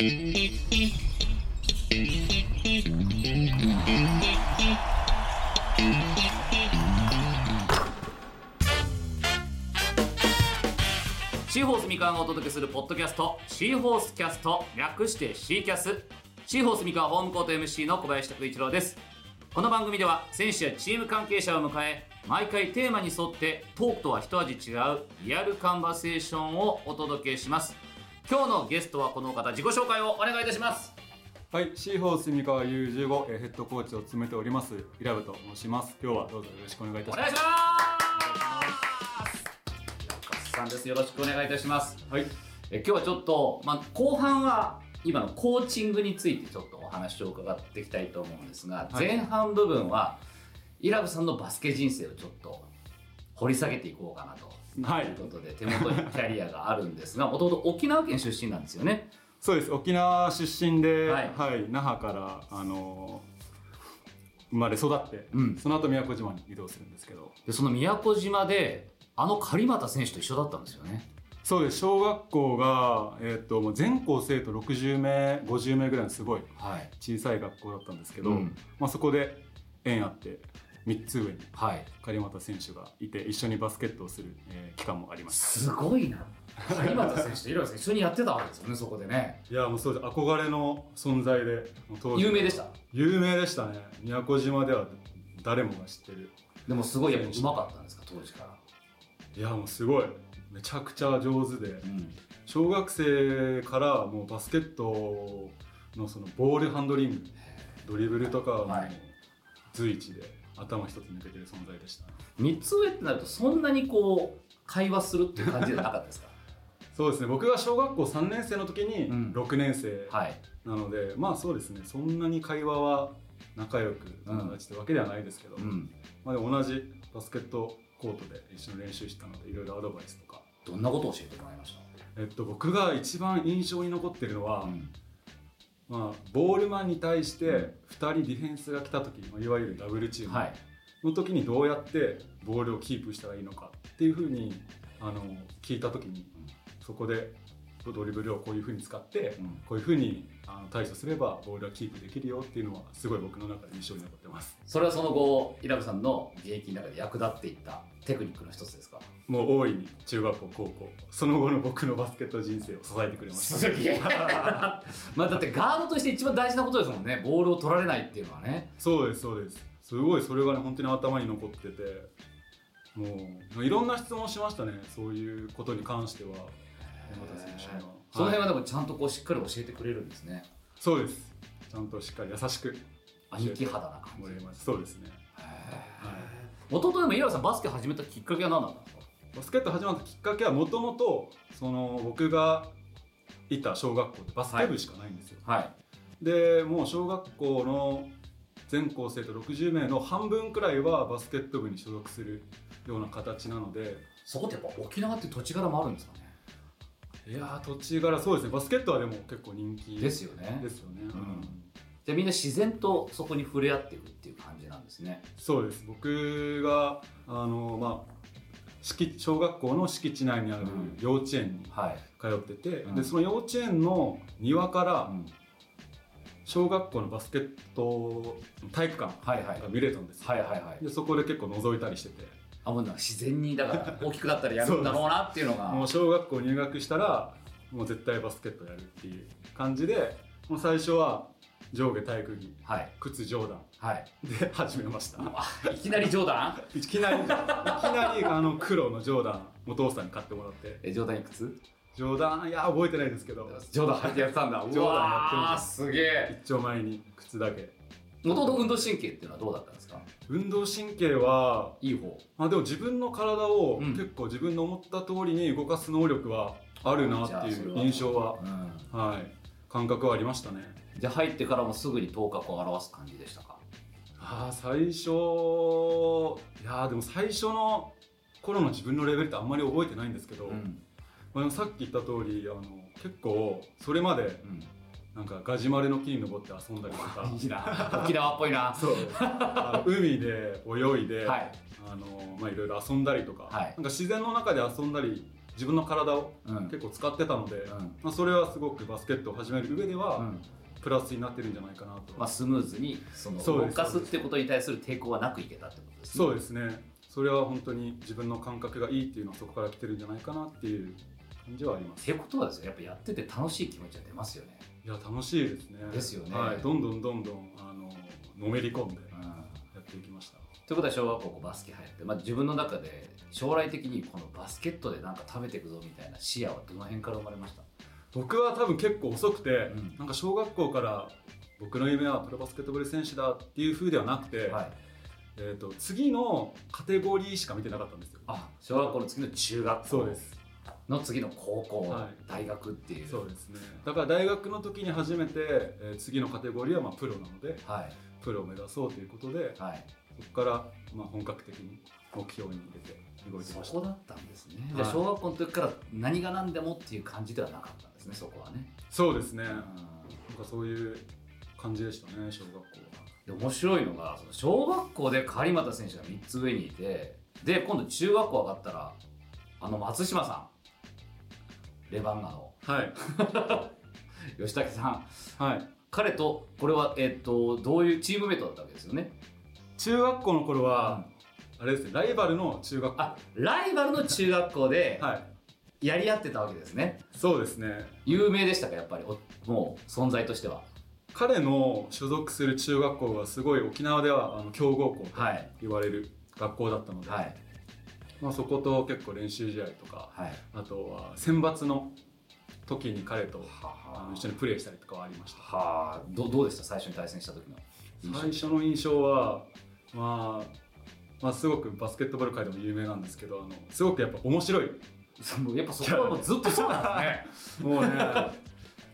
シーホース三河がお届けするポッドキャストシーホースキャスト略してシーキャス。シーホース三河ホームコート MC の小林拓一郎です。この番組では選手やチーム関係者を迎え毎回テーマに沿ってトークとは一味違うリアルカンバセーションをお届けします。今日のゲストはこの方自己紹介をお願いいたしますはい、シーホース三河 U15 えーヘッドコーチを務めておりますイラブと申します。今日はどうぞよろしくお願いいたします。お願いしますさんですよろしくお願いいたしますはい、え今日はちょっと、まあ、後半は今のコーチングについてちょっとお話を伺っていきたいと思うんですが、はい前半部分はイラブさんのバスケ人生をちょっと掘り下げていこうかなと。はい。ということで手元にキャリアがあるんですがもともと沖縄県出身なんですよね。そうです。沖縄出身で、ははい。い、那覇からあのー生まれ育って、うん。その後宮古島に移動するんですけど、でその宮古島であの狩俣選手と一緒だったんですよね。そうです。小学校がえっ、ともう全校生徒60名、50名ぐらいのすごいはい。小さい学校だったんですけど、うん。まあそこで縁あって3つ上にはい。狩俣選手がいて一緒にバスケットをする、えー期間もありました。すごいな。狩俣選手とイラブさん一緒にやってたわけですよねそこでね。いやもうそうです。憧れの存在で有名でした？有名でしたね。宮古島では誰もが知ってる。でもすごいやっぱ上手かったんですか？当時から。いやもうすごい。めちゃくちゃ上手で。うん。小学生からもうバスケットのそのボールハンドリングドリブルとかはもうはい。随一で頭一つ抜けてる存在でした。3つ上ってなるとそんなにこう会話するっていう感じじゃなかったですか？そうですね。僕が小学校3年生の時にうん。6年生はい。なので、まあそうですね。そんなに会話は仲良く友達ってわけではないですけど、うん。まあ、でも同じバスケットコートで一緒に練習したのでいろいろアドバイスとか、どんなことを教えてもらいました？えっと、僕が一番印象に残ってるのは、んまあ、ボールマンに対して2人ディフェンスが来た時、まあ、いわゆるダブルチームはい。の時にどうやってボールをキープしたらいいのかっていうふうにあの聞いた時にそこでドリブルをこういうふうに使ってうん。こういうふうにあの対処すればボールはキープできるよっていうのはすごい僕の中で印象に残ってます。それはその後イラブさんの現役の中で役立っていったテクニックの一つですか？もう大いに中学校高校その後の僕のバスケット人生を支えてくれました。すげえ。まあだってガードとして一番大事なことですもんね。ボールを取られないっていうのはね。そうですそうです。すごいそれがね本当に頭に残ってて。もういろんな質問しましたねそういうことに関しては山田選手にはその辺ははいでもちゃんとこうしっかり教えてくれるんですね。そうです。ちゃんとしっかり優しく。兄貴肌な感じ。そうですね。弟でもイラブさんバスケ始めたきっかけは何だったんですか？バスケット始まったきっかけはもともとその僕がいた小学校ってバスケ部しかないんですよ、はい。でもう小学校の全校生徒60名の半分くらいはバスケット部に所属するような形なので。そこってやっぱ沖縄って土地柄もあるんですか？ねいやー土地柄そうですね。バスケットはでも結構人気ですよね。ですよね、ん。じゃあみんな自然とそこに触れ合っていくっていう感じなんですね。そうです。僕があのまあ敷小学校の敷地内にあるうん。幼稚園にはい、通ってて、うん。でその幼稚園の庭からうん。小学校のバスケット体育館はいはい。が見れたんですよ、はいはいはい。でそこで結構覗いたりしててあもう自然にだから大きくなったらやるんだろうなっていうのが。もう小学校入学したらもう絶対バスケットやるっていう感じでもう最初は上下体育着はい。靴上段はい。で始めました。あいきなり冗談いきなりいきなりあの黒のジョーダンお父さんに買ってもらって。え冗談いくつ？ジョーダンいや覚えてないですけど。冗談履いてやってたんだ。冗談やってました。すげえ。一丁前に靴だけ。もともと運動神経っていうのはどうだったんですか？運動神経はいい方。まあでも自分の体をうん。結構自分の思った通りに動かす能力はあるなっていう印象はうん。はい。感覚はありましたね。じゃあ入ってからもすぐに頭角を現す感じでしたか？ああ最初いやーでも最初の頃の自分のレベルってあんまり覚えてないんですけど、うん。まあ、さっき言った通りあの結構それまでうんなんかガジュマルの木に登って遊んだりとか。沖縄っぽいな。そう。海で泳いで、はい。あのまあ、いろいろ遊んだりとか,、はい。なんか自然の中で遊んだり自分の体をうん。結構使ってたので、うん。まあ、それはすごくバスケットを始める上では、うん。プラスになってるんじゃないかなと、まあ、スムーズにその動かすってことに対する抵抗はなくいけたってことですね。そうですね。それは本当に自分の感覚がいいっていうのはそこから来てるんじゃないかなっていう感じはあります。ってことはですねやっぱやってて楽しい気持ちは出ますよね。いや楽しいですね。ですよね。はい、どんどんどんどんあののめり込んでうん。やっていきました。ということは小学校バスケ入って、まあ、自分の中で将来的にこのバスケットでなんか食べていくぞみたいな視野はどの辺から生まれました？僕は多分結構遅くて、うん。なんか小学校から僕の夢はプロバスケットボール選手だっていう風ではなくて、はい、えー、と次のカテゴリーしか見てなかったんですよ。あ小学校の次の中学校。そうですの次の高校、はい。大学っていう。そうですね。だから大学の時に初めて、えー次のカテゴリーはまあプロなのではい。プロを目指そうということではい。そこからまあ本格的に目標に入れて動いてました。そこだったんですね、はい。じゃあ小学校の時から何が何でもっていう感じではなかったんですねそこはね、そうですね、うん。なんかそういう感じでしたね小学校は。で面白いのがその小学校で狩俣選手が3つ上にいてで今度中学校上がったらあの松島さんレバンガのはい。吉武さん。はい。彼とこれは、えっとどういうチームメイトだったわけですよね？中学校の頃は、あれですねライバルの中学校。あライバルの中学校ではい。やり合ってたわけですね。そうですね。有名でしたかやっぱり？おもう存在としては。彼の所属する中学校がすごい沖縄ではあの強豪校とはい。言われる学校だったので、はいまあ、そこと結構練習試合とかはい。あとは選抜の時に彼とはあ。の一緒にプレーしたりとかはありました。はあ。どどうでした？最初に対戦した時の。最初の印象は、まあ、まあすごくバスケットボール界でも有名なんですけどあのすごくやっぱ面白い。そのやっぱそこはもうずっとそうなんですね。もうね。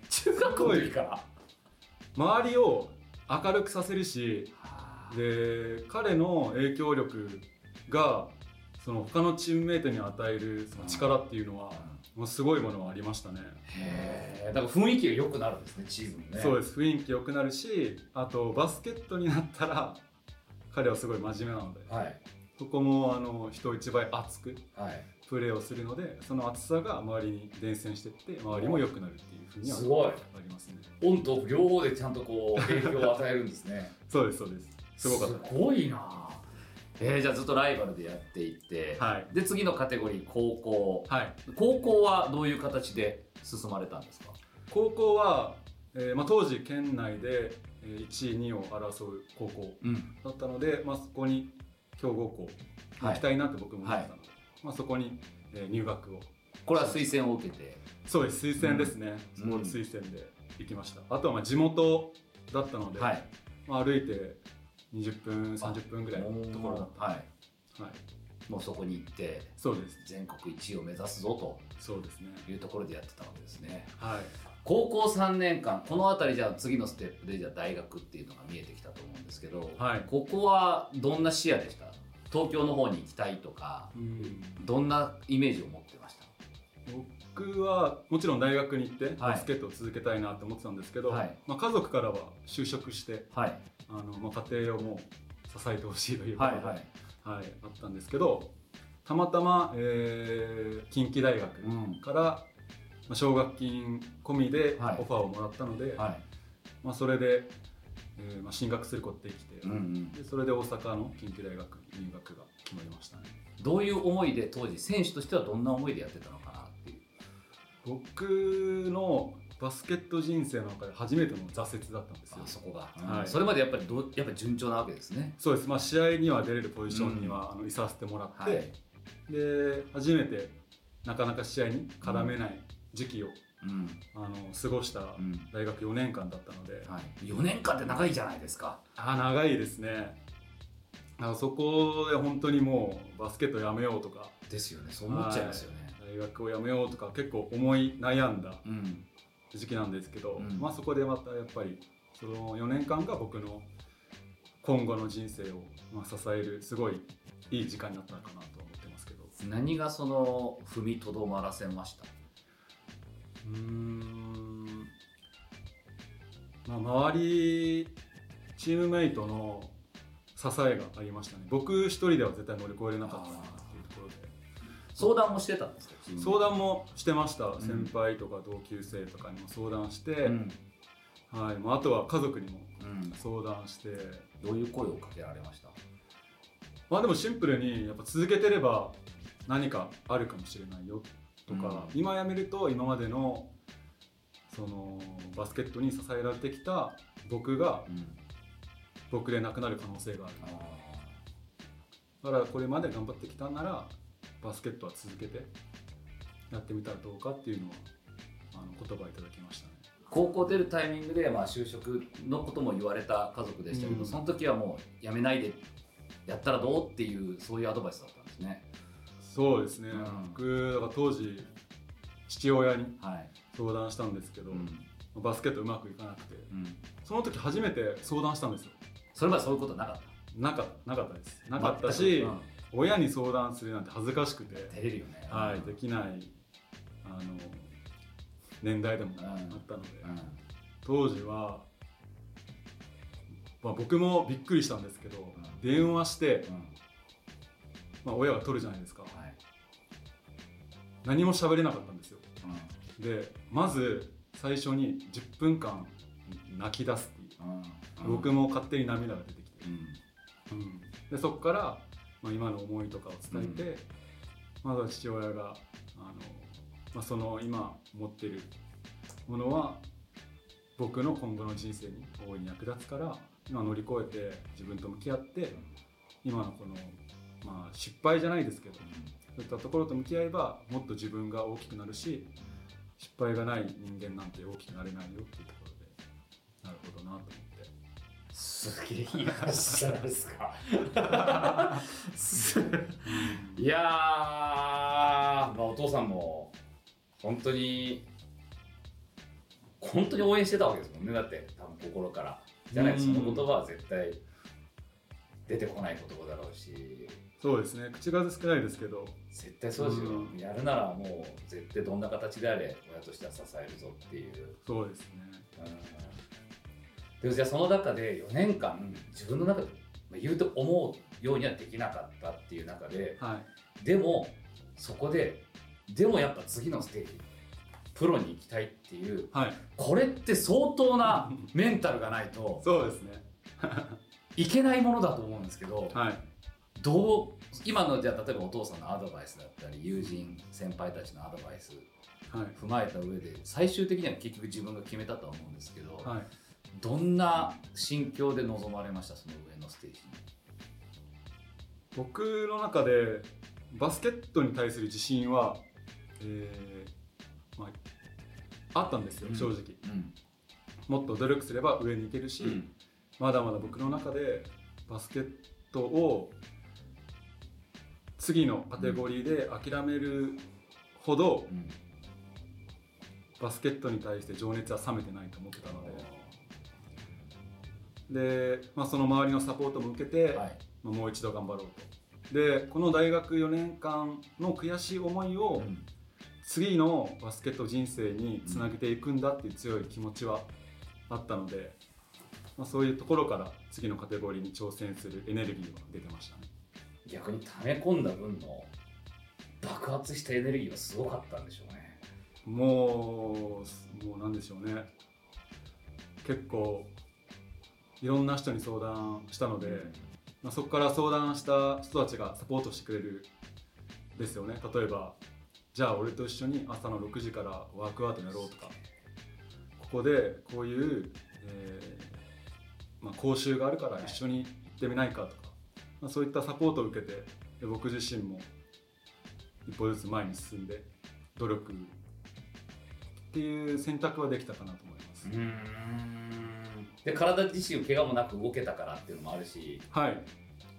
中学校の時から。周りを明るくさせるしはあ。で彼の影響力がその他のチームメイトに与えるその力っていうのは、もうすごいものはありましたね。へえだから雰囲気が良くなるんですねチームもね。そうです。雰囲気良くなるしあとバスケットになったら彼はすごい真面目なのではい。そこもあの人一倍熱くはい。プレーをするのでその熱さが周りに伝染していって周りも良くなるっていうふうにはすごい。ありますね。オンと両方でちゃんとこう影響を与えるんですね。そうですそうです。すごかった。すごいなえー、じゃあずっとライバルでやっていって、はい。で次のカテゴリー高校。はい。高校はどういう形で進まれたんですか？高校は、えーまあ、当時県内でえー1位2位を争う高校うん。だったので、まあ、そこに強豪校に行きたいなって僕も思ってたので、まあ、そこに、えー入学を。これは推薦を受けて？そうです。推薦ですね、うん。推薦で行きました、あとはまあ地元だったので、はい。まあ、歩いて20分30分ぐらいのところだった。はい。はい、もうそこに行ってそうです。全国一位を目指すぞそうですね。というところでやってたわけですね。はい。高校3年間この辺りじゃあ次のステップでじゃあ大学っていうのが見えてきたと思うんですけど、はい。ここはどんな視野でした？東京の方に行きたいとかうん。どんなイメージを持ってました？僕はもちろん大学に行ってはい。バスケットを続けたいなって思ってたんですけど、はい。まあ、家族からは就職してはい。あの、まあ、家庭をもう支えてほしいということで、はいはい。はい、あったんですけどたまたま、えー近畿大学うん。から、まあ、奨学金込みでオフはいァーをもらったので、はい。まあ、それで、えーまあ、進学することができて、うんうん。でそれで大阪の近畿大学に入学が決まりましたね。どういう思いで当時選手としてはどんな思いでやってたの？僕のバスケット人生の中で初めての挫折だったんですよ。あそこが、はい。それまでやっぱりどうやっぱり順調なわけですね。そうです、まあ、試合には出れるポジションには、あのいさせてもらって、はい。で初めてなかなか試合に絡めない時期を、うん。あの過ごしたうん。大学4年間だったので、はい、4年間って長いじゃないですか。あ長いですね。あそこで本当にもうバスケットやめようとか。ですよね。そう思っちゃいますよね、大学をやめようとか結構思い悩んだうん。時期なんですけど、うん。まあ、そこでまたやっぱりその4年間が僕の今後の人生をまあ支えるすごいいい時間になったのかなと思ってますけど。何がその踏みとどまらせました？うーん。まあ周りチームメイトの支えがありましたね。僕一人では絶対乗り越えれなかったなっていうところで。相談もしてたんですか？相談もしてました、ん先輩とか同級生とかにも相談して、うん。はい。まあ、あとは家族にもうん。相談して。どういう声をかけられました？まあでもシンプルにやっぱ続けてれば何かあるかもしれないよとか、うん。今やめると今までのそのバスケットに支えられてきた僕がうん。僕でなくなる可能性がある。あだからこれまで頑張ってきたんならバスケットは続けてやってみたらどうかっていうのはあの言葉いただきましたね。ー高校出るタイミングで、まあ、就職のことも言われた家族でしたけど、うん。その時はもうやめないでやったらどうっていうそういうアドバイスだったんですね。そうですね、うん。僕だから当時父親にはい、相談したんですけど、うん。バスケットうまくいかなくてうん、その時初めて相談したんですよ。それまでそういうことなかっなかなかったです。たなかったし、親に相談するなんて恥ずかしくて、照れるよね。はい、できないあの年代でもうんあったので、うん。当時は、まあ、僕もびっくりしたんですけど、ん。電話して、うん。まあ、親が取るじゃないですか。はい。何も喋れなかったんですよ。うでまず最初に10分間泣き出すっていう、僕も勝手に涙が出てきて。う、ん。うん。でそこから、まあ、今の思いとかを伝えて、まずは父親がまあ、その今持ってるものは僕の今後の人生に大いに役立つから今乗り越えて自分と向き合って今のこの、まあ、失敗じゃないですけどそういったところと向き合えばもっと自分が大きくなるし失敗がない人間なんて大きくなれないよっていうところでなるほどなと思って。すげえいい話じゃないですかす いやー、まあ、お父さんも本当に本当に応援してたわけですもんね。だって多分心から。じゃないとその言葉は絶対出てこない言葉だろうし。そうですね。口数少ないですけど。絶対そうですよ、うん。やるならもう絶対どんな形であれ親としては支えるぞっていう。そうですね。でじゃあその中で4年間自分の中でまあ言うと思うようにはできなかったっていう中ではい。でもそこででもやっぱ次のステージプロに行きたいっていうはい。これって相当なメンタルがないとそうですね。いけないものだと思うんですけどはい。どう今のじゃあ例えばお父さんのアドバイスだったり友人先輩たちのアドバイスはい。踏まえた上で最終的には結局自分が決めたとは思うんですけど、はい。どんな心境で臨まれましたその上のステージに？僕の中でバスケットに対する自信は、えーまあ、あったんですよ、うん。正直。うん。もっと努力すれば上に行けるし、まだまだ僕の中でバスケットを次のカテゴリーで諦めるほどうん。バスケットに対して情熱は冷めてないと思ってたので。で、まあ、その周りのサポートも受けて、はい。まあ、もう一度頑張ろうと。でこの大学4年間の悔しい思いをうん次のバスケット人生につなげていくんだっていう強い気持ちはあったので、まあ、そういうところから次のカテゴリーに挑戦するエネルギーは出てましたね。逆に溜め込んだ分の爆発したエネルギーはすごかったんでしょうね。もうもうなんでしょうね。結構いろんな人に相談したので、まあ、そこから相談した人たちがサポートしてくれるですよね。例えばじゃあ俺と一緒に朝の6時からワークアウトやろうとか。ここでこういう、えーまあ、講習があるから一緒に行ってみないかとか、まあ、そういったサポートを受けてで僕自身も一歩ずつ前に進んで努力っていう選択はできたかなと思います、うん。で体自身怪我もなく動けたからっていうのもあるし。はい。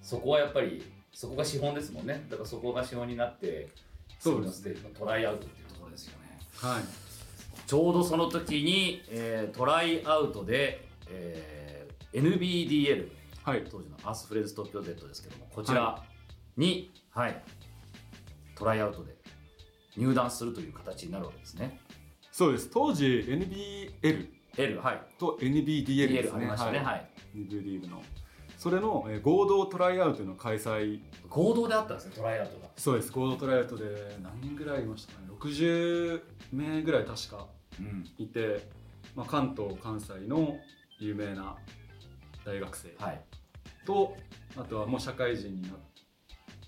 そこはやっぱりそこが資本ですもんね。だからそこが資本になってそうです次のステージのトライアウトっていうところですよね。はい。ちょうどその時に、えートライアウトで、えー NBDL はい。当時のアースフレーズ東京 Z ですけどもこちらに、はいトライアウトで入団するという形になるわけですね。そうです。当時 NBL L はい。と NBDL ですね。りましたね。はい。はい、2部リーグのそれの、えー合同トライアウトの開催。合同であったんですねトライアウトが。そうです合同トライアウトで何人ぐらいいましたかね。60名ぐらい確かうん。いて、まあ、関東関西の有名な大学生。はい。とあとはもう社会人になっ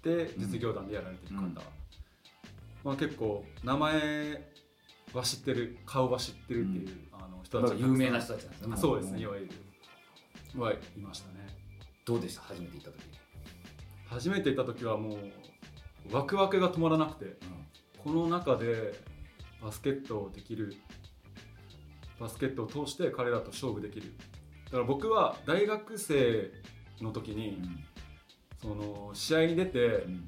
て実業団でやられてる方、うん。まあ、結構名前は知ってる顔は知ってるっていう、あの人たち有名な人たちなんですね。あそうですねいもわゆる。はいましたねどうでした？初めて行った時、初めて行った時はもうワクワクが止まらなくて。この中でバスケットをできるバスケットを通して彼らと勝負できる。だから僕は大学生の時に、その試合に出てうん。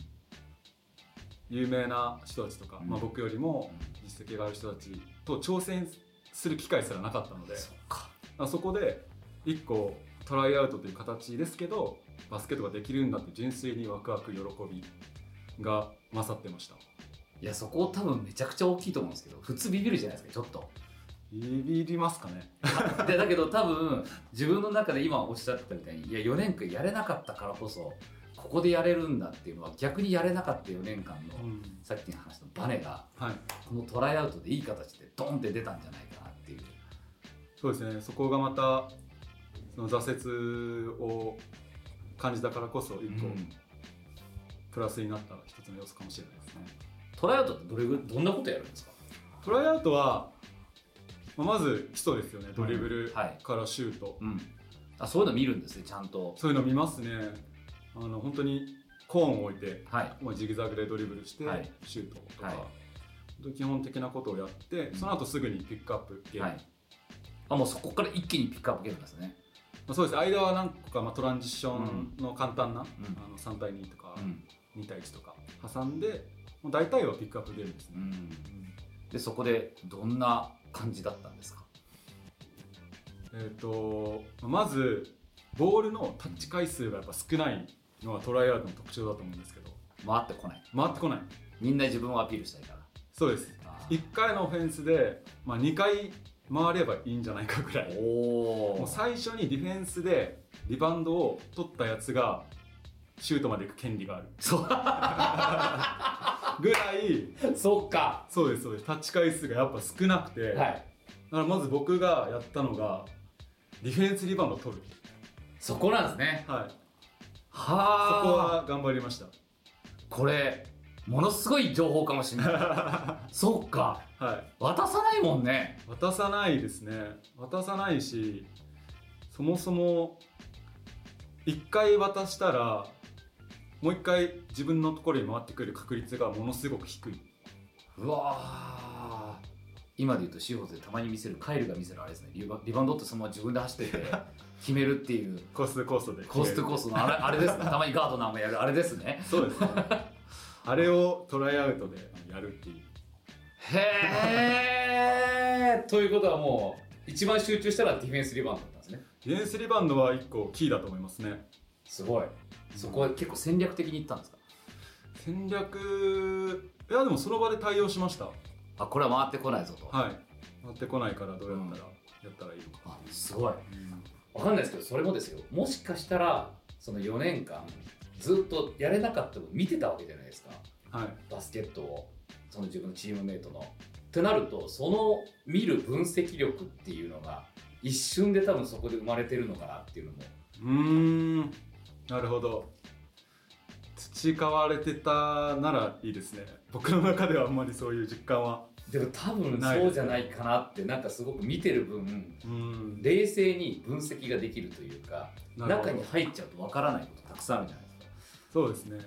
有名な人たちとか、うん。まあ、僕よりも実績がある人たちと挑戦する機会すらなかったので。そこで一個トライアウトという形ですけどバスケットができるんだって純粋にワクワク喜びが勝ってました。いやそこ多分めちゃくちゃ大きいと思うんですけど普通ビビるじゃないですかちょっと。ビビりますかね。でだけど多分自分の中で今おっしゃってたみたいにいや4年間やれなかったからこそここでやれるんだっていうのは逆にやれなかった4年間の、うん。さっきの話のバネがはい。このトライアウトでいい形でドンって出たんじゃないかなっていう。そうですね。そこがまたその挫折を感じたからこそ一個うん。プラスになった一つの要素かもしれないですね、トライアウトってどれぐどんなことやるんですか？トライアウトはまあまず基礎ですよね。ドリブルはい。からシュート、うん。あそういうの見るんですねちゃんと。そういうの見ますね。あの本当にコーンを置いてはい。まあ、ジグザグでドリブルしてはい。シュートとか、基本的なことをやって、うん。その後すぐにピックアップゲーム、はい。あもうそこから一気にピックアップゲームですね。まあ、そうです間は何個か、まあ、トランジションの簡単な、ん。あの3対2とかうん、2対1とか挟んでもう大体はピックアップゲームですね、うん、でそこでどんな感じだったんですか？えっ、とまずボールのタッチ回数がやっぱ少ないのがトライアウトの特徴だと思うんですけど。回ってこない。回ってこない。みんな自分をアピールしたいから。そうです。あー。1回のオフェンスで、まあ、2回回ればいいんじゃないかぐらい。もう最初にディフェンスでリバウンドを取ったやつがシュートまで行く権利がある。そう。ぐらい。そっか。そうですそうです。タッチ回数がやっぱ少なくて、だはい。からまず僕がやったのがディフェンスリバウンドを取る、そこなんですね。はい、そこはあは頑張りました。これものすごい情報かもしれない。そっか。はい。渡さないもんね。渡さないですね。渡さないしそもそも1回渡したらもう1回自分のところに回ってくる確率がものすごく低い。うわー。今で言うとシーホーズでたまに見せるカイルが見せるあれですね。リバリバウンドってそのまま自分で走ってて 決めるっていう。コーストコーストでコーストコーストのあれあれですね。たまにガードナーもやるあれですね。そうですねあれをトライアウトでやるっていう。へえということはもう一番集中したらディフェンスリバウンドだったんですね。ディフェンスリバウンドは1個キーだと思いますね。すごい。そこは結構戦略的にいったんですか？戦略いやでもその場で対応しました。あこれは回ってこないぞと、はい。回ってこないからどうやったらやったらいいのか、あすごい。わかんないですけどそれもですよ。もしかしたらその4年間ずっとやれなかったのを見てたわけじゃないですか。はい。バスケットを。その自分のチームメイトの。ってなるとその見る分析力っていうのが一瞬で多分そこで生まれてるのかなっていうのも。うーん。なるほど。培われてたならいいですね。僕の中ではあんまりそういう実感は。でも多分そうじゃないかなってなんかすごく見てる分うーん。冷静に分析ができるというか中に入っちゃうとわからないことたくさんあるじゃない。そうですね。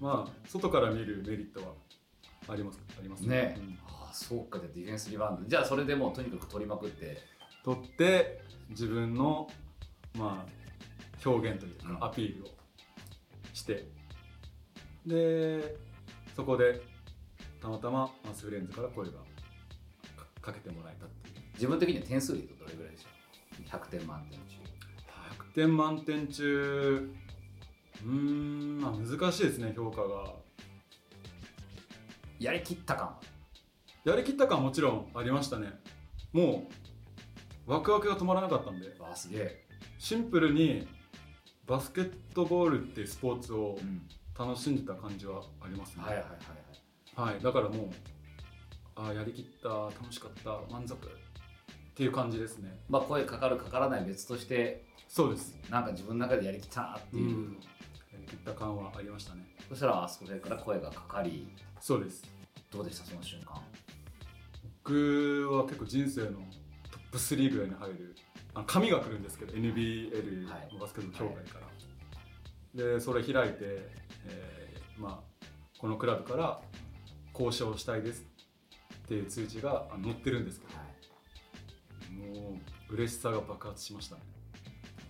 まあ外から見るメリットはありますありますね。うん。ああそうかじゃあディフェンスリバウンド。じゃあそれでもうとにかく取りまくって。取って自分のまあ表現というかうん。アピールをして、でそこでたまたまマスフレンズから声がかかけてもらえたっていう。自分的には点数で言うとどれぐらいでしょう100点満点中。100点満点中うーん、まあ、難しいですね評価が。やりきった感。やりきった感はもちろんありましたね。もうワクワクが止まらなかったんで。わあすげえ。シンプルにバスケットボールっていうスポーツをうん。楽しんでた感じはありますね。はいはいはいはい。はい、だからもうあーやりきった楽しかった満足っていう感じですね。まあ声かかるかからない別としてそうです。なんか自分の中でやりきったなっていう、うんやりきった感はありましたね。そしたらそれから声がかかりそうです。どうでした？その瞬間。僕は結構人生のトップ3ぐらいに入るあの紙が来るんですけど NBL はい。のバスケット協会から、でそれ開いて、えーまあ、このクラブから交渉したいですっていう通知が載ってるんですけど。もう嬉しさが爆発しましたね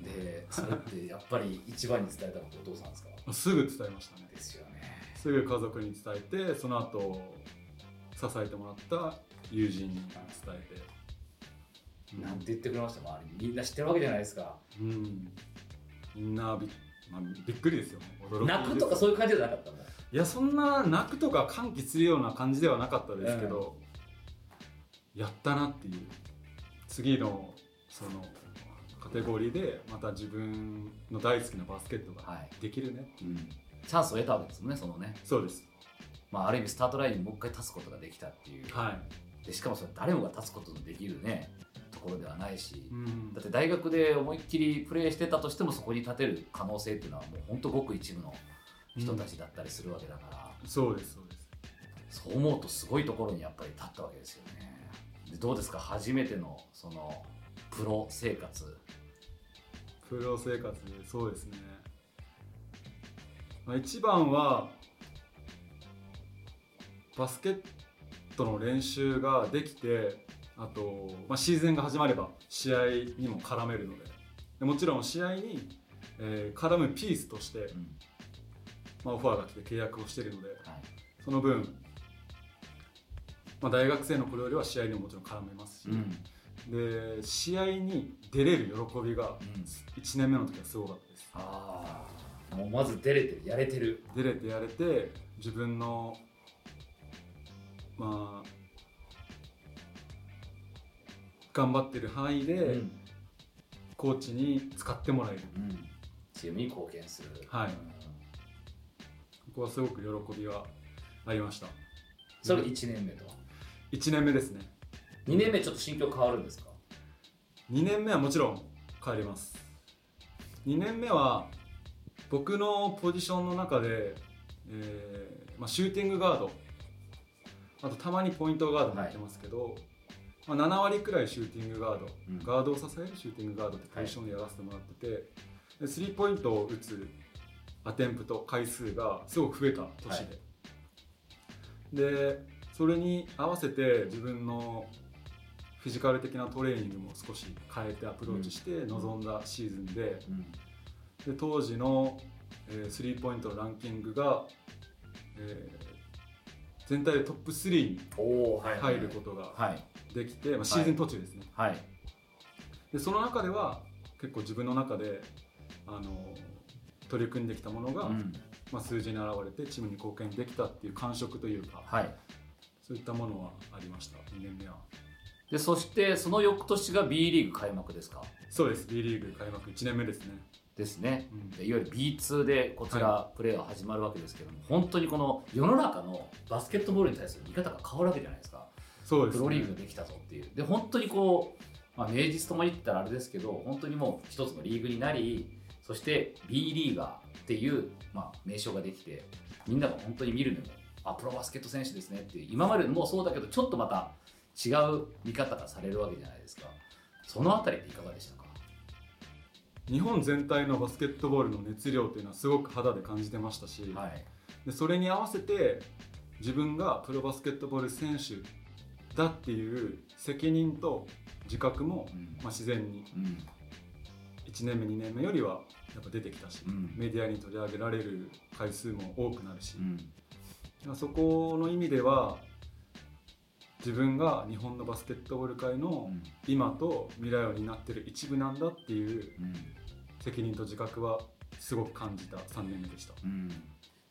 でそれってやっぱり一番に伝えたのってお父さんですか？すぐ伝えましたね。ですよね。すぐ家族に伝えてその後支えてもらった友人に伝えて。なんて言ってくれました？周りに。みんな知ってるわけじゃないですか。うん。みんなび,、まあ、びっくりですよね。驚き泣くとかそういう感じじゃなかったもんいやそんな泣くとか歓喜するような感じではなかったですけど、やったなっていう。次のそのカテゴリーでまた自分の大好きなバスケットがはい。できるねっていう、チャンスを得たわけですもんねそのね、そうです。まあ、ある意味スタートラインにもう一回立つことができたっていう。はい、でしかもそれ誰もが立つことのできるねところではないし、うん。だって大学で思いっきりプレーしてたとしてもそこに立てる可能性っていうのはもう本当ごく一部の人たちだったりするわけだから、そうですそうです。そう思うとすごいところにやっぱり立ったわけですよね。でどうですか？初めてのそのプロ生活プロ生活そうですね、まあ、一番はバスケットの練習ができてあと、まあ、シーズンが始まれば試合にも絡めるので。でもちろん試合に、えー絡むピースとして、うん。まあ、オファーが来て契約をしているので。はい。その分、まあ、大学生の頃よりは試合にももちろん絡めますし、うんで試合に出れる喜びがうん。1年目の時はすごかったです。ああもうまず出れてるやれてる。出れてやれて自分のまあ頑張ってる範囲でうん。コーチに使ってもらえる、うん。チームに貢献する。はい。うんここはすごく喜びがありました。それが1年目と。1年目ですね2年目ちょっと心境変わるんですか？2年目はもちろん変わります。2年目は僕のポジションの中で、えーまあ、シューティングガードあとたまにポイントガードもやってますけど、まあ、7割くらいシューティングガード、うんガードを支えるシューティングガードってポジションでやらせてもらってて、でスリーポイントを打つアテンプト回数がすごく増えた年で、でそれに合わせて自分のフィジカル的なトレーニングも少し変えてアプローチして臨んだシーズンで,、うん。で当時の、えースリーポイントのランキングが、えー全体でトップ3に入ることがはい。できて、まあ、シーズン途中ですね、はい。でその中では結構自分の中であの取り組んできたものが、うん。まあ、数字に表れてチームに貢献できたっていう感触というかはい。そういったものはありました2年目はでそしてその翌年が B リーグ開幕ですか？そうです。B リーグ開幕。1年目ですね、ですね。うん。でいわゆる B2 でこちらプレーが始まるわけですけども、本当にこの世の中のバスケットボールに対する見方が変わるわけじゃないですか。そうです、ね、プロリーグができたぞっていう。で本当にこう、まあ、名実ともに言ったらあれですけど本当にもう一つのリーグになりそして B リーガーっていう、まあ、名称ができてみんなが本当に見るのもあプロバスケット選手ですねっていう今までもそうだけどちょっとまた違う見方がされるわけじゃないですか。そのあたりっていかがでしたか？日本全体のバスケットボールの熱量というのはすごく肌で感じてましたし、はい。でそれに合わせて自分がプロバスケットボール選手だっていう責任と自覚も、うん。まあ、自然にうん。1年目2年目よりはやっぱ出てきたし、うん。メディアに取り上げられる回数も多くなるし、うん。そこの意味では自分が日本のバスケットボール界のうん。今と未来を担ってる一部なんだっていううん。責任と自覚はすごく感じた3年目でした。うん。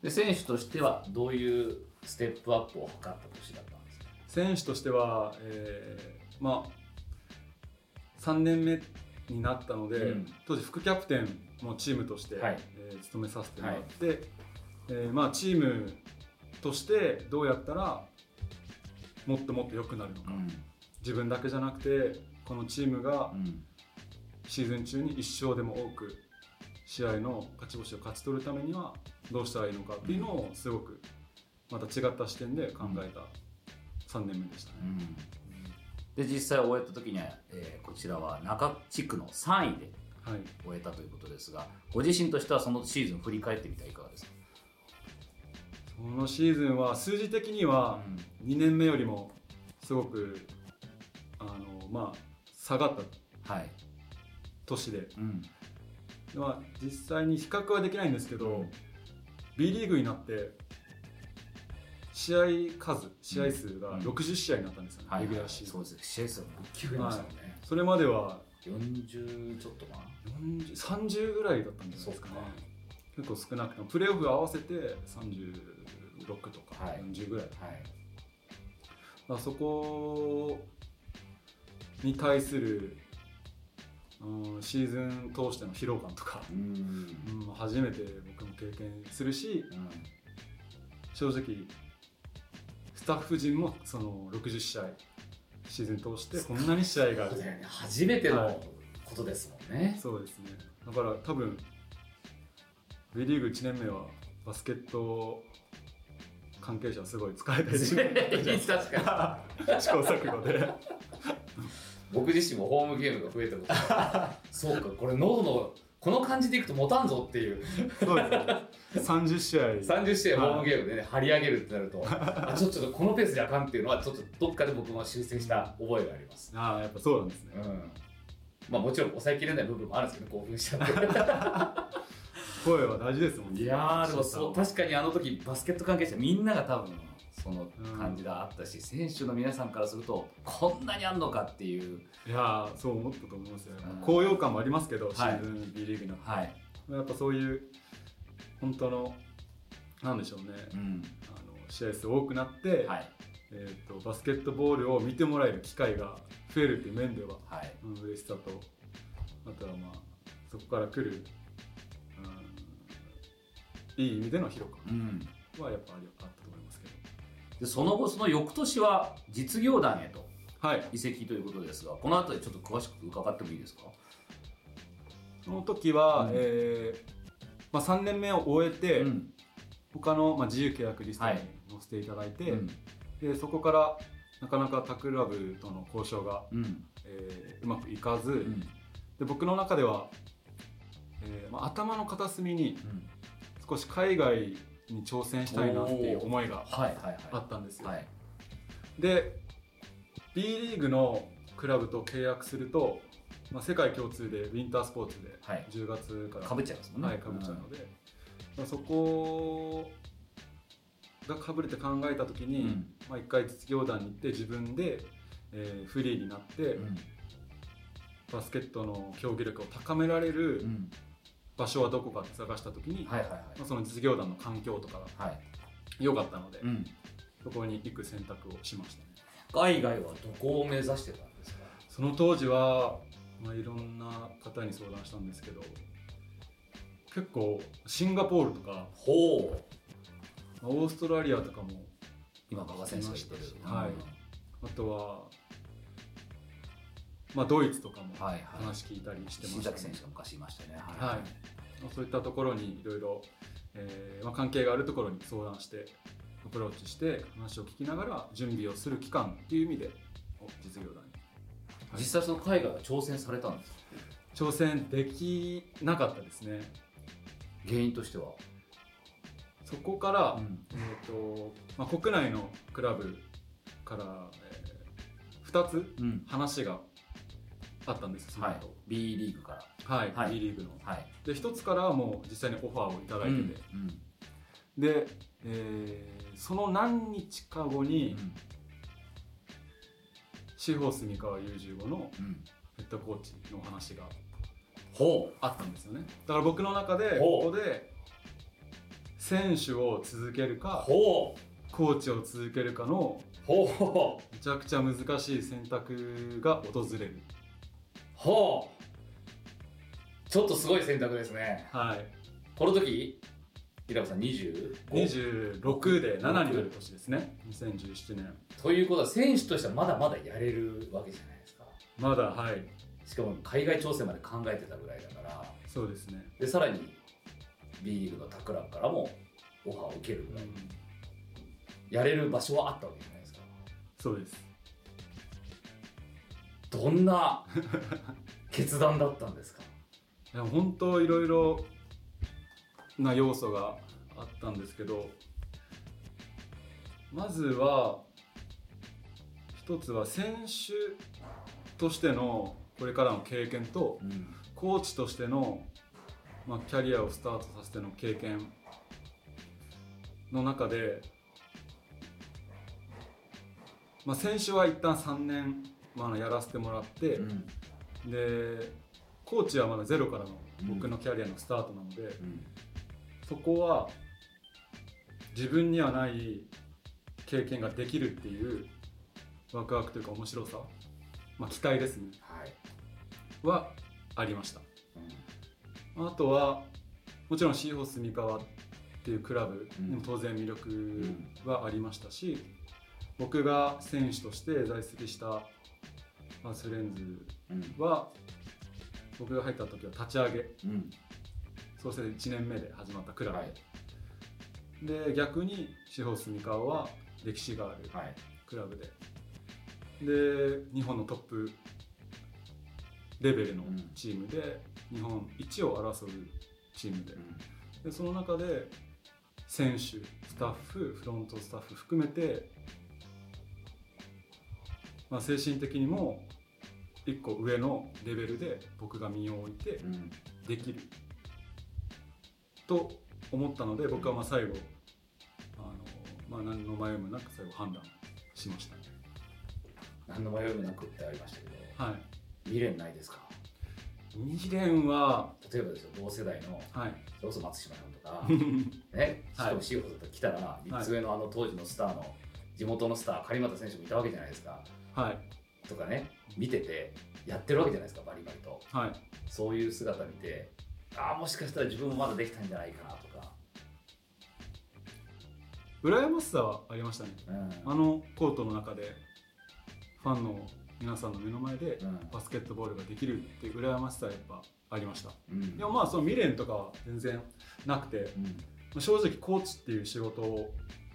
で選手としてはどういうステップアップを図った年だったんですか？選手としては、えーまあ3年目になったので、うん。当時副キャプテンもチームとして、はい。えー務めさせてもらって、えーまあ、チームとしてどうやったらもっともっと良くなるのか、自分だけじゃなくてこのチームがうん。シーズン中に1勝でも多く試合の勝ち星を勝ち取るためにはどうしたらいいのかっていうのをすごくまた違った視点で考えた3年目でしたね。で実際終えた時には、えーこちらは中地区の3位ではい。終えたということですがご自身としてはそのシーズン振り返ってみてはいかがですか、そのシーズンは数字的には2年目よりもすごくあの、まあ、下がったはい、年で、うん。まあ、実際に比較はできないんですけど、うん。B リーグになって試合数試合数がうん。60試合になったんですよね、はいレギュラーシーズン。そうです試合数が一気に増えましたもんね、それまでは40ちょっとかな。40 30ぐらいだったんじゃないですかね結構少なくてもプレーオフ合わせて36とかはい。40ぐらい、はい。まあ、そこに対する、うん、シーズン通しての疲労感とか、うん。うん、初めて僕も経験するしうん。正直スタッフ陣もその60試合シーズン通してこんなに試合がある。ね。初めてのことですもんね、そうですね。だから多分 B リーグ1年目はバスケット関係者はすごい疲れたりし 確かに。試行錯誤で。僕自身もホームゲームが増えたことがそうかこれ喉のこの感じでいくと持たんぞっていう。そうですね。30試合。30試合ホームゲームでね張り上げるってなるとあちょっとこのペースじゃあかんっていうのはちょっとどっかで僕も修正した覚えがあります、ああやっぱそうなんですね。うん。まあもちろん抑えきれない部分もあるんですけど興奮しちゃって 声は大事ですもんね。いやーでもそう確かにあの時バスケット関係者みんなが多分その感じがあったし、選手の皆さんからするとこんなにあんのかっていう。いやーそう思ったと思いますよ。うん。高揚感もありますけど、い。シーズン B リーグになってはい、やっぱそういう本当のなんでしょうね。うん。あの試合数多くなって、はい。えー、とバスケットボールを見てもらえる機会が増えるっていう面では、はい。うん、嬉しさとあとはまあそこから来る、うん、いい意味での疲労うん、感はやっぱありあったと思いますけど。でその後その翌年は実業団へとはい。移籍ということですがこの後でちょっと詳しく伺ってもいいですか？その時は、うん。えーまあ、3年目を終えて、うん。他の、まあ、自由契約リストにはい載せていただいて、うん。でそこからなかなか他クラブとの交渉が、うん。えーうまくいかず、うん。で僕の中では、えーまあ、頭の片隅にうん少し海外に挑戦したいなっていう思いがはいはいあはったんですよ、いはい。で B リーグのクラブと契約すると、まあ、世界共通でウィンタースポーツではい。10月からかぶっちゃいますもんね。はい、かぶっちゃうので、まあ、そこがかぶれて考えた時に、うん。まあ、一回実業団に行って自分で、えーフリーになって、うん。バスケットの競技力を高められるうん場所はどこかって探した時に、はいはいはい。まあ、その実業団の環境とかがはい。良かったので、うん。そこに行く選択をしましたね。海外はどこを目指してたんですか？その当時は、まあ、いろんな方に相談したんですけど結構シンガポールとか、ほう。まあオーストラリアとかも今馬場選手が言ってる。はい。あとは、まあ、ドイツとかも話聞いたりしてま新した、崎選手が昔いましたね。はい。まあそういったところにいろいろえーまあ関係があるところに相談してアプローチして話を聞きながら準備をする期間っていう意味でお実業団に、はい。実際その海外は挑戦されたんですか？挑戦できなかったですね。原因としては？そこから、うん。えーとまあ、国内のクラブから、え2つうん。話があったんですそのはい。後 B リーグから。はい、はい。B リーグの。はい。で一つからはもう実際にオファーをいただいてて、うん。で、えーその何日か後に、うん。シーホース三河 U15 のうん。ヘッドコーチの話がほあったんですよね。だから僕の中でここで選手を続けるう。かコーチを続けるかのめちゃくちゃ難しい選択が訪れるほちょっとすごい選択ですね。はい。この時平子さん 25? 26で7になる年ですね。2017年。ということは選手としてはまだまだやれるわけじゃないですか。まだはい。しかも海外挑戦まで考えてたぐらいだから。そうですね、でさらに B リーグのタクランからもオファーを受けるぐらい。やれる場所はあったわけじゃないですか。そうですどんな決断だったんですか？いや本当いろいろな要素があったんですけどまずは一つは選手としてのこれからの経験とうん。コーチとしての、まあ、キャリアをスタートさせての経験の中で、まあ、選手は一旦3年、まあ、やらせてもらって、うん。でコーチはまだゼロからの僕のキャリアのスタートなので、うん。そこは自分にはない経験ができるっていうワクワクというか面白さ、まあ、期待ですね。はい。はありました。うん。あとはもちろんシーホース三河っていうクラブうん。にも当然魅力はありましたし、僕が選手として在籍したアースレンズうん。は僕が入った時は立ち上げ。うん。そうして1年目で始まったクラブ、はい。で逆にシーホース三河は歴史があるはい。クラブで。で日本のトップレベルのうん。チームで日本一を争うチームで。でその中で選手スタッフフロントスタッフ含めて、まあ、精神的にも一個上のレベルで僕が身を置いてうん。できる。と思ったので僕はまあ最後あの、まあ、何の迷いもなく最後判断しました。ね。何の迷いもなくってありましたけどはい。未練ないですか？2連は、例えばですよ同世代のはい、それこそ松島さんとか ねしかもシーホースだったら来たら3つ上のあの当時のスターの地元のスター狩俣選手もいたわけじゃないですか。はい、とかね見ててやってるわけじゃないですかバリバリと。はい、そういう姿見てああもしかしたら自分もまだできたんじゃないかなとか、羨ましさはありましたね。うん。あのコートの中でファンの皆さんの目の前でうん。バスケットボールができるっていう羨ましさはやっぱありました。うん。でもまあその未練とかは全然なくて、うん。まあ正直コーチっていう仕事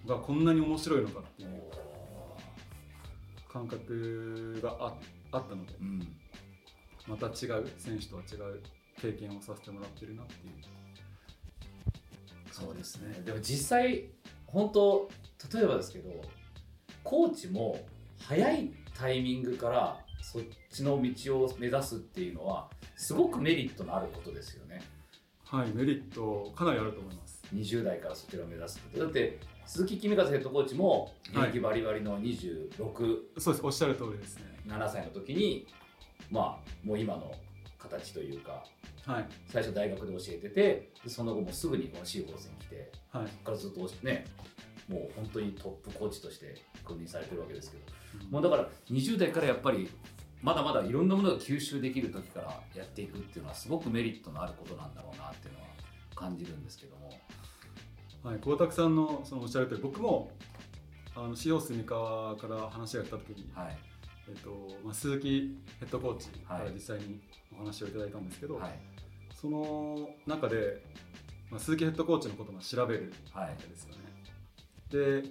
がこんなに面白いのかっていう感覚がああったのでうん。また違う選手とは違う経験をさせてもらってるなっていう。そうですね。でも実際本当例えばですけどコーチも早いタイミングからそっちの道を目指すっていうのはすごくメリットのあることですよね。はいメリットかなりあると思います。20代からそちらを目指すって。だって鈴木公和ヘッドコーチも現役バリバリの26、そうです。おっしゃる通りですね。7歳の時にまあもう今の形というかはい。最初大学で教えててでその後もすぐにこのシーホースに来てはい、そこからずっとねもう本当にトップコーチとして君臨されてるわけですけど。もうだから20代からやっぱりまだまだいろんなものが吸収できる時からやっていくっていうのはすごくメリットのあることなんだろうなっていうのは感じるんですけどもはい、光沢さんのそのおっしゃる通り僕もあのシーホース三河から話が来た時に、はい。えっとまあ、鈴木ヘッドコーチからはい。実際にお話をいただいたんですけど、はい。その中で、まあ、鈴木ヘッドコーチのことを調べるはい。わけですよね。で、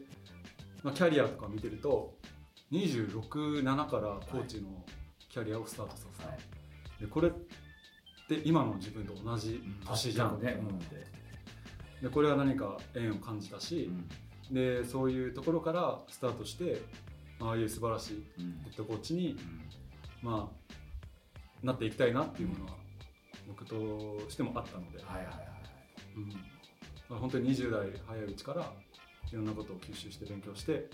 まあ、キャリアとか見てると267からコーチのキャリアをスタートさせた、はい。でこれって今の自分と同じ年じゃん。ね思って、でこれは何か縁を感じたし、でそういうところからスタートして、まあああいう素晴らしいうん。ヘッドコーチに、まあ、なっていきたいなっていうものは僕としてもあったので、はいはいはいうん。まあ、本当に20代早いうちからいろんなことを吸収して勉強して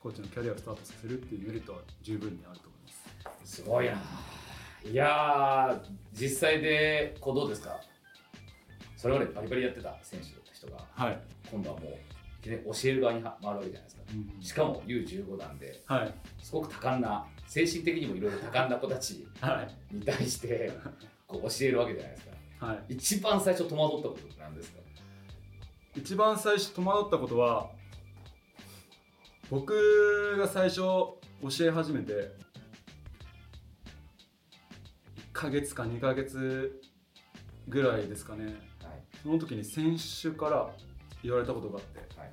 コーチのキャリアをスタートさせるっていうメリットは十分にあると思います。すごいな。いやー実際でこうどうですか？それまでバリバリやってた選手だった人がはい、今度はもういきなり教える側に回るわけじゃないですか。しかも U15 なんではい。すごく多感な精神的にもいろいろ多感な子たちはい。に対してこう教えるわけじゃないですか。はい、一番最初戸惑ったことって何ですか？一番最初戸惑ったことは僕が最初教え始めて1ヶ月か2ヶ月ぐらいですかね。はいその時に選手から言われたことがあってはい。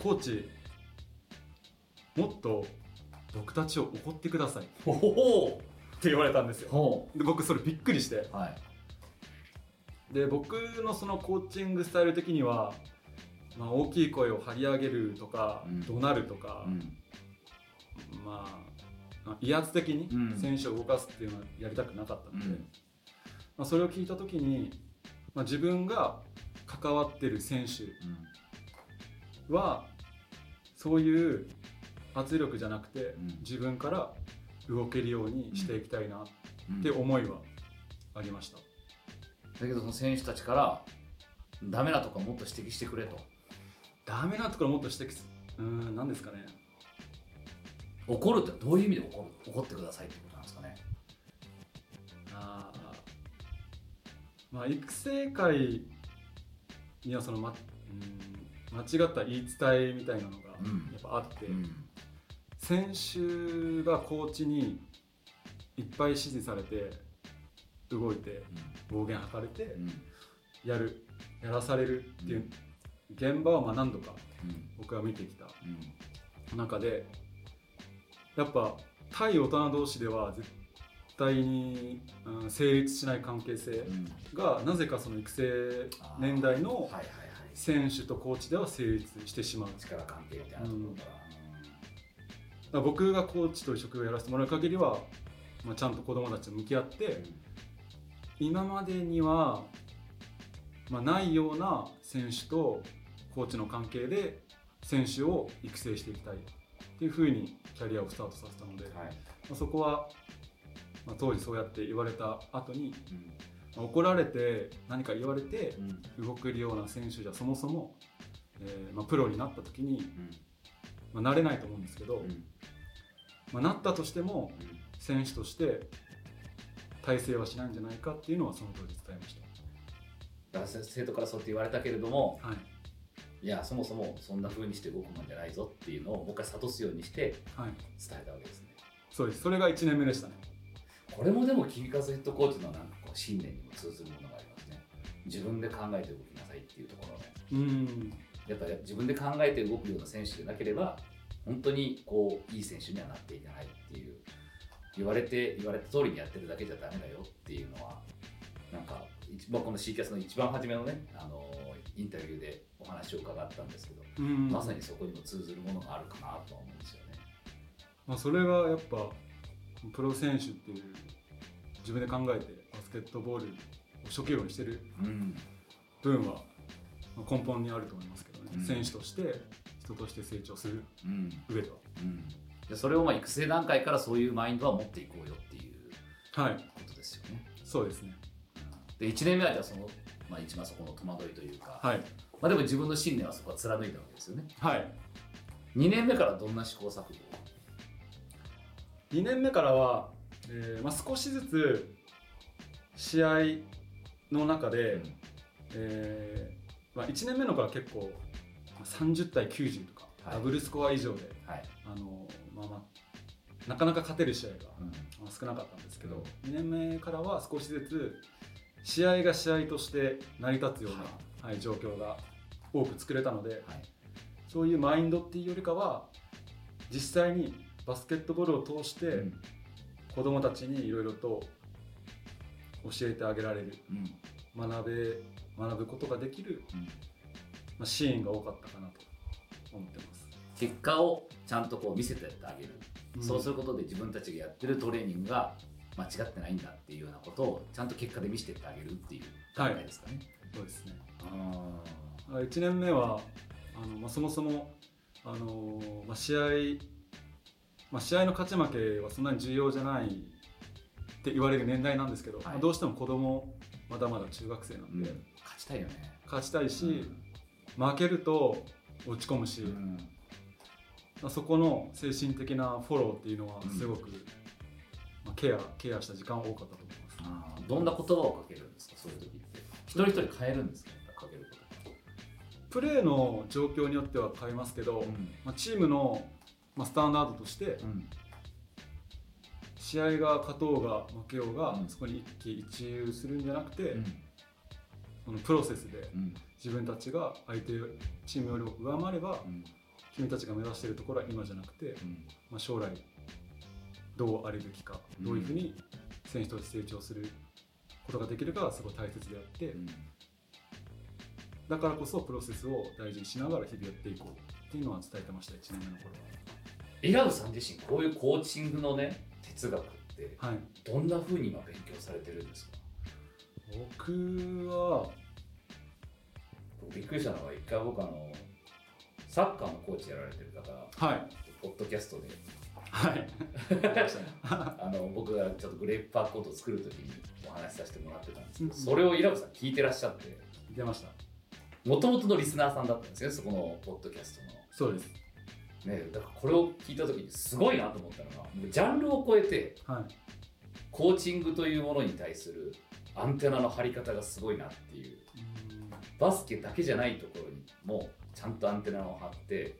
コーチもっと僕たちを怒ってください。って言われたんですよ。ほで僕それびっくりして。うはい。で僕のそのコーチングスタイル的には、まあ、大きい声を張り上げるとか、うん。怒鳴るとか、うん。まあまあ威圧的にうん。選手を動かすっていうのはやりたくなかったので、うん。まあ、それを聞いた時に、まあ、自分が関わってる選手はそういう圧力じゃなくて、うん。自分から動けるようにしていきたいなっうん。て思いはありました、だけどその選手たちからダメなとこもっと指摘してくれと。ダメなところもっと指摘すうーん何ですかね。怒るってどういう意味で怒る？怒ってくださいってことまあ育成会にはその、ま、うん間違った言い伝えみたいなのがうん。やっぱあって、うん。選手がコーチにいっぱい指示されて動いて暴言吐かれてうん。やるやらされるっていう現場はまあ何度かうん。僕は見てきたうん。中でやっぱ対大人同士では絶対に、うん成立しない関係性うん。がなぜかその育成年代の選手とコーチでは成立してしまう。力関係みたいなところからら僕がコーチという職業をやらせてもらう限りは、まあ、ちゃんと子供たちと向き合って今までには、まあ、ないような選手とコーチの関係で選手を育成していきたいっていうふうにキャリアをスタートさせたので、うんはい。まあ、そこは、まあ、当時そうやって言われた後に、うん。まあ怒られて何か言われてうん。動けるような選手じゃそもそも、えーまあ、プロになった時に、うん。まあ、なれないと思うんですけど、うん。まあ、なったとしてもうん。選手として体制はしないんじゃないかっていうのはその当時伝えましだから生徒からそうやって言われたけれどもた。はい。いやそもそもそんな風にして動くもんじゃないぞっていうのをもう一回諭すようにしてはい、伝えたわけですね。そうです。それが1年目でしたねこれもでも君和ヘッドコーチのなんかこう信念にも通ずるものがありますね。自分で考えて動きなさいっていうところね。うんやっぱり自分で考えて動くような選手でなければ本当にこういい選手にはなっていかないっていう。言われて言われた通りにやってるだけじゃダメだよっていうのはなんか一番この C キャスの一番初めのねあのインタビューでお話を伺ったんですけど、うん。まさにそこにも通ずるものがあるかなとは思うんですよね。まあ、それがやっぱプロ選手っていう自分で考えてバスケットボールを職業にしてる分はまあ根本にあると思いますけどね、うん。選手として人として成長するうん。上では。うん、でそれをまあ育成段階からそういうマインドは持っていこうよっていうはい。ことですよね。そうですね。で1年目はじゃあその、まあ、一番そこの戸惑いというか、はい。まあ、でも自分の信念はそこは貫いたわけですよね。はい。2年目からどんな試行錯誤を2年目からは、えーまあ、少しずつ試合の中で、えーまあ、1年目の子は結構まあ30対90とか、はい。ダブルスコア以上ではい。あの、まあまあ、なかなか勝てる試合が、少なかったんですけど、2年目からは少しずつ試合が試合として成り立つような、はい状況が多く作れたのではい。そういうマインドっていうよりかは実際にバスケットボールを通して、うん。子供たちにいろいろと教えてあげられるうん。学べ学ぶことができる、うん。まあ、シーンが多かったかなと思ってます、結果をちゃんとこう見せてあげる、そうするることで自分たちがやってるトレーニングが間違ってないんだっていうようなことをちゃんと結果で見せてってあげるっていう考えですかね。そうですね。あ1年目はあの、まあ、そもそも、あのまあ、試合、まあ、試合の勝ち負けはそんなに重要じゃないって言われる年代なんですけど、はい。まあどうしても子供まだまだ中学生なんーうん。で、勝ちたいよね。勝ちたいし、負けると落ち込むし、うん。まあ、そこの精神的なフォローっていうのはうん。すごく、まあ、ケアケアした時間は多かったと思います。どんな言葉をかけるんですかそういう時って。一人一人変えるんですかかけるこプレーの状況によっては変えますけど、とまあ、チームの、まあ、スタンダードとしてうん。試合が勝とうが負けようが、うん。そこに一喜一憂するんじゃなくて、うん。そのプロセスでうん。自分たちが相手チームよりも上回ればうん。君たちが目指しているところは今じゃなくて、うん。まあ、将来どうあるべきか、うん。どういうふうに選手として成長することができるかがすごい大切であって、うん。だからこそプロセスを大事にしながら日々やっていこうっていうのは伝えてました1年目の頃イラブさん自身こういうコーチングのね哲学っては。はい。どんな風に今勉強されてるんですか？僕はびっくりしたのは一回僕あのサッカーのコーチやられてる方はい。ポッドキャストで。はい。あの僕がちょっとグレープパーコートを作る時にお話しさせてもらってたんですけど、うんそれをイラブさん聞いてらっしゃって。出ました。もともとのリスナーさんだったんですねそこのポッドキャストの。そうですね、だからこれを聞いた時にすごいなと思ったのがジャンルを超えてはい。コーチングというものに対するアンテナの張り方がすごいなっていう。バスケだけじゃないところにもちゃんとアンテナを張って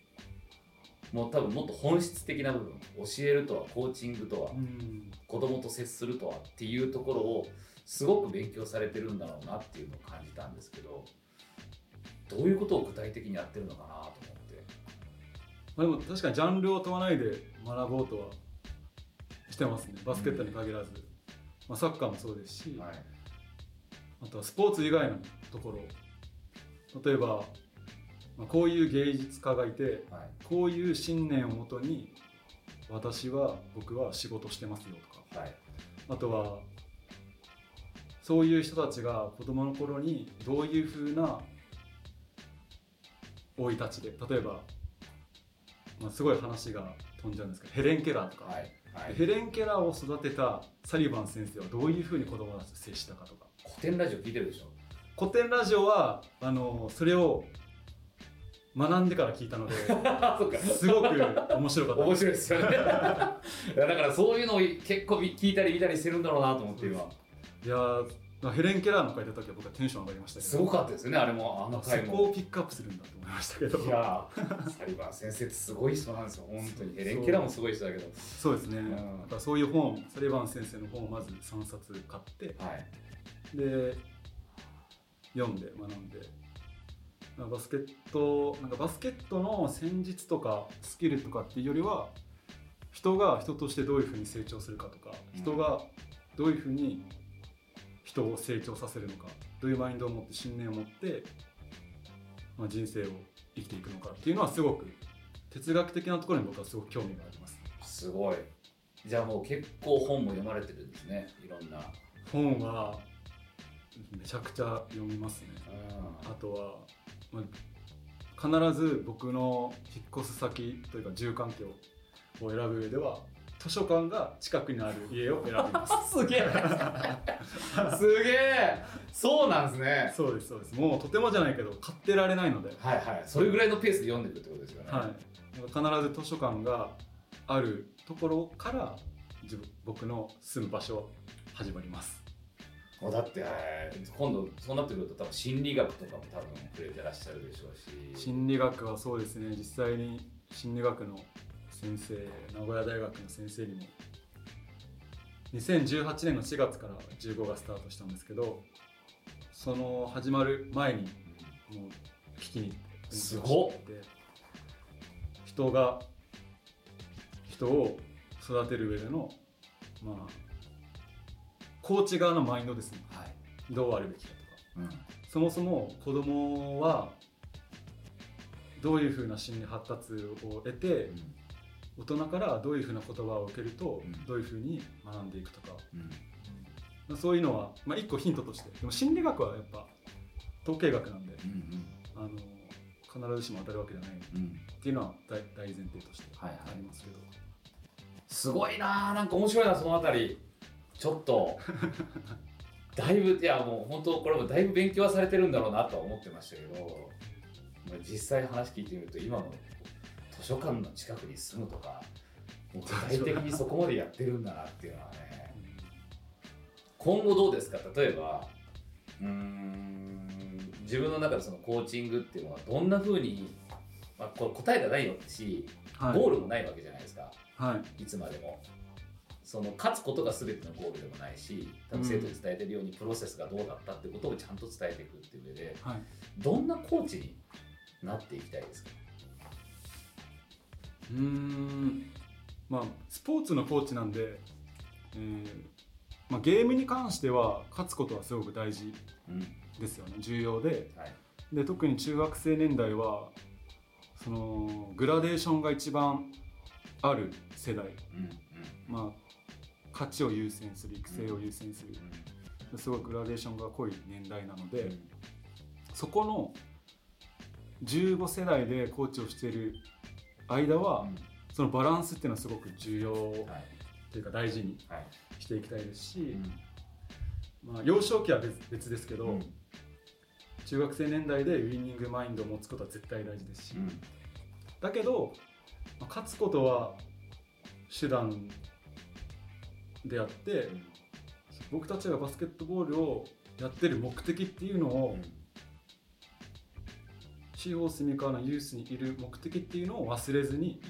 もう多分もっと本質的な部分教えるとはコーチングとはうん。子供と接するとはっていうところをすごく勉強されてるんだろうなっていうのを感じたんですけどどういうことを具体的にやってるのかなと思ってまあ、でも確かにジャンルを問わないで学ぼうとはしてますね。バスケットに限らず、まあ、サッカーもそうですし、はい。あとはスポーツ以外のところ。例えば、まあ、こういう芸術家がいてはい。こういう信念をもとに私は僕は仕事してますよとか。はい。あとはそういう人たちが子供の頃にどういうふうな生い立ちで例えば、まあ、すごい話が飛んじゃうんですけどヘレン・ケラーとか、はいはい。ヘレン・ケラーを育てたサリバン先生はどういうふうに子供たちと接したかとか。古典ラジオ聞いてるでしょ。古典ラジオはあのそれを学んでから聞いたので すごく面白かった。面白いですよね。だからそういうのを結構聞いたり見たりしてるんだろうなと思って今。いやーヘレン・ケラーの書いた時は僕はテンション上がりましたけど。すごかったですよねあれもあのそ回も。こをピックアップするんだと思いましたけど。いやーサリバン先生ってすごい人なんですよ本当に。ヘレン・ケラーもすごい人だけど。そうですね、ん。だからそういう本サリバン先生の本をまず3冊買って。はい。で読んで学んで。バスケットなんかバスケットの戦術とかスキルとかっていうよりは人が人としてどういうふうに成長するかとかうん人がどういうふうに人を成長させるのかどういうマインドを持って信念を持って、まあ、人生を生きていくのかっていうのはすごく哲学的なところに僕はすごく興味があります。すごい。じゃあもう結構本も読まれてるんですねいろんな。本はめちゃくちゃ読みますね。うあとは、まあ、必ず僕の引っ越す先というか住環境を選ぶ上では図書館が近くにある家を選びます。すげえ。すげえ。そうなんですね。そうですそうです。もうとてもじゃないけど買ってられないので、はいはい。それぐらいのペースで読んでるってことですよね。はい、必ず図書館があるところから自分僕の住む場所始まります。もうだって、えー今度そうなってくると多分心理学とかも多分触れてらっしゃるでしょうし心理学はそうですね実際に心理学の先生名古屋大学の先生にも。2018年の4月から15がスタートしたんですけどその始まる前にもう聞きに行ってすごって人が人を育てる上でのまあコーチ側のマインドですね。はい、どうあるべきかとか。うん。そもそも子供はどういうふうな心理発達を得て大人からどういうふうな言葉を受けるとうん。どういうふうに学んでいくとか、うん。まあそういうのは、まあ、一個ヒントとして。でも心理学はやっぱ統計学なんでうんあの必ずしも当たるわけじゃない。っうん。うんていうのは大大前提としてはいはい。ありますけど、すごいなあなんか面白いなそのあたり。ちょっと。だいぶいやもう本当これもだいぶ勉強はされてるんだろうなとは思ってましたけど。まあ実際話聞いてみると今の図書館の近くに住むとかもう具体的にそこまでやってるんだなっていうのはね。今後どうですか？例えばうーん自分の中でそのコーチングっていうのはどんなふうに、まあ、これ答えがないのし、はい。ゴールもないわけじゃないですか。はい。いつまでも。その勝つことが全てのゴールでもないし多分生徒に伝えてるようにプロセスがどうだったってことをちゃんと伝えていくっていう上ではい。どんなコーチになっていきたいですか？うーん。まあスポーツのコーチなんで、えーまあ、ゲームに関しては勝つことはすごく大事うんですよね。重要で。はい。で特に中学生年代はそのグラデーションが一番ある世代、うんまあ、勝ちを優先する育成を優先する。すごいグラデーションが濃い年代なので、うん。そこの15世代でコーチをしている間は、そのバランスっていうのはすごく重要はい。というか大事にはい。していきたいですし、うん。まあ、幼少期は別別ですけど、うん。中学生年代でウィニングマインドを持つことは絶対大事ですし、うん。だけど、まあ勝つことは手段であって、僕たちがバスケットボールをやってる目的っていうのを、地方住川のユースにいる目的っていうのを忘れずに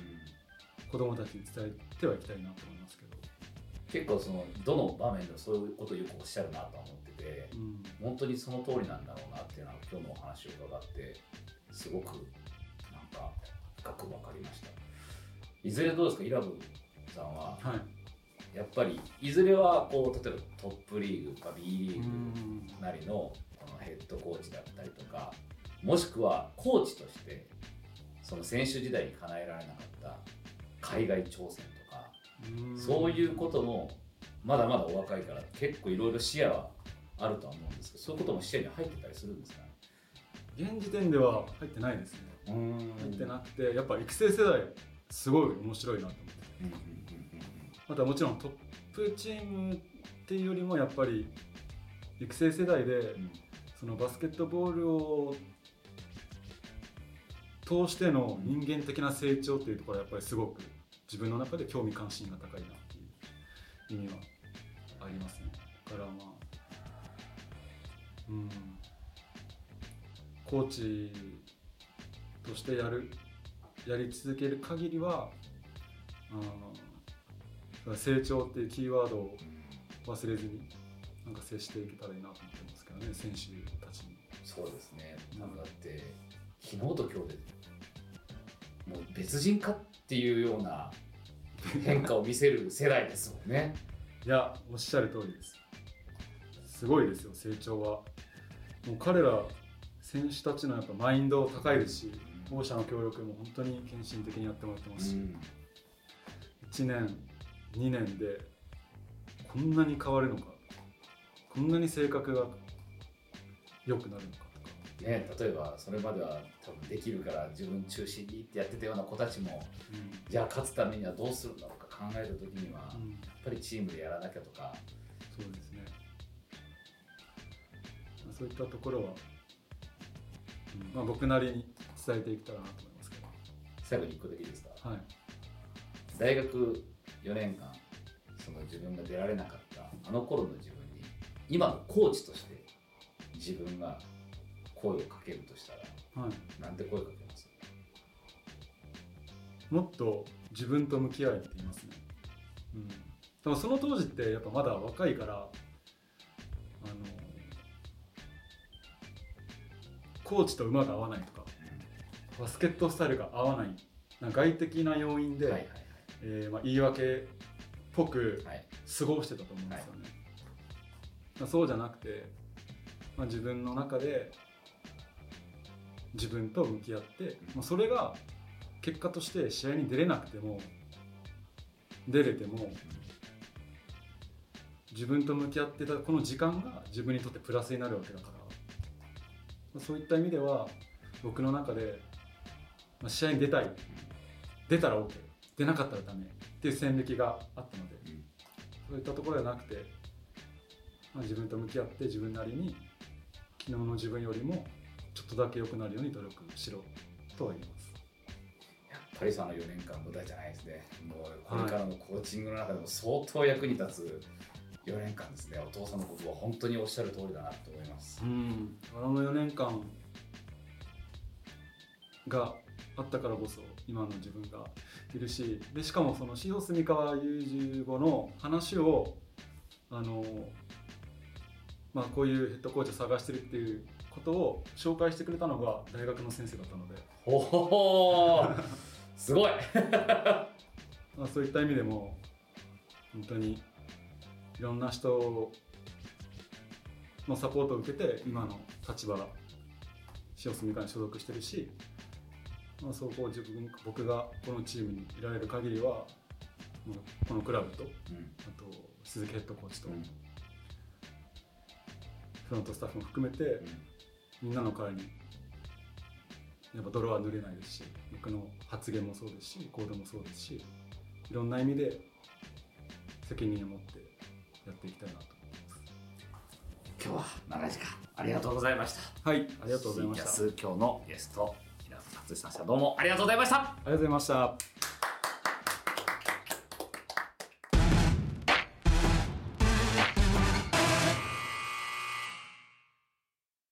子供たちに伝えてはいきたいなと思いますけど、結構そのどの場面でもそういうことをよくおっしゃるなとは思っててうん。本当にその通りなんだろうなっていうのは今日のお話を伺ってすごくなんか深く分かりました。いずれどうですか？イラブさんは。はい。やっぱりいずれはこう例えばトップリーグか B リーうグん。なりのこのヘッドコーチだったりとかもしくはコーチとしてその選手時代に叶えられなかった海外挑戦とかうん。そういうこともまだまだお若いから結構いろいろ視野はあるとは思うんですけどそういうことも視野に入ってたりするんですかね？現時点では入ってないですね。うん。入ってなくてやっぱ育成世代すごい面白いなと思って。うんうんまたもちろんトップチームっていうよりもやっぱり育成世代でそのバスケットボールを通しての人間的な成長っていうところはやっぱりすごく自分の中で興味関心が高いなっていう意味はありますね。だからまあうんコーチとしてやるやり続ける限りはあー成長っていうキーワードを忘れずになんか接していけたらいいなと思ってますけどね選手たちに。そうですね。なんだって昨日と今日でもう別人かっていうような変化を見せる世代ですもんね。いやおっしゃる通りです。すごいですよ成長は。もう彼ら選手たちのやっぱマインド高いですし保護者の協力も本当に献身的にやってもらってますし、1年2年でこんなに変わるのかこんなに性格が良くなるのか、ね、例えばそれまでは多分できるから自分中心にってやってたような子たちもじゃあ勝つためにはどうするんだろうか考えた時にはやうん。っぱりチームでやらなきゃとか。そうですね。そういったところは、うん。まあ、僕なりに伝えていけたらなと思いますけど。最後に1個だけですか？はい。大学4年間その自分が出られなかったあの頃の自分に今のコーチとして自分が声をかけるとしたらはいなんて声かけます？もっと自分と向き合いって言いますね。うん。でもその当時ってやっぱまだ若いから、あの、コーチと馬が合わないとか、バスケットスタイルが合わない、な外的な要因で、はいはいえーまあ、言い訳っぽくはいはい過ごしてたと思うんですよね。まあそうじゃなくて、まあ、自分の中で自分と向き合って、まあ、それが結果として試合に出れなくても出れても自分と向き合ってたこの時間が自分にとってプラスになるわけだから、まあ、そういった意味では僕の中で、まあ、試合に出たい。出たら OK 出なかったらダメ。っていう線引きがあったので。うん。そういったところではなくて、まあ、自分と向き合って自分なりに昨日の自分よりもっとだけ良くなるように努力しろとは言います。やっぱりその4年間無駄じゃないですね。もうこれからのコーチングの中でも相当役に立つ4年間ですね。お父さんのことは本当におっしゃる通りだなと思います。うん。あの4年間があったからこそ今の自分がいるしでしかもその塩住川 U15 の話をあのまあこういうヘッドコーチを探してるっていうことを紹介してくれたのが大学の先生だったので、ほほすごい。まあ、そういった意味でも本当にいろんな人のサポートを受けて今の立場塩住川に所属してるし、まあ、そうこう自分僕がこのチームにいられる限りはこのクラブとあと鈴木ヘッドコーチとうん。フロントスタッフも含めてみんなの会に。やっぱ泥は塗れないですし僕の発言もそうですし行動もそうですしいろんな意味で責任を持ってやっていきたいなと今日は長い時間。ありがとうございました。はいありがとうございました。今日のゲスト平野達志さんでした。どうもありがとうございました。りがとうございました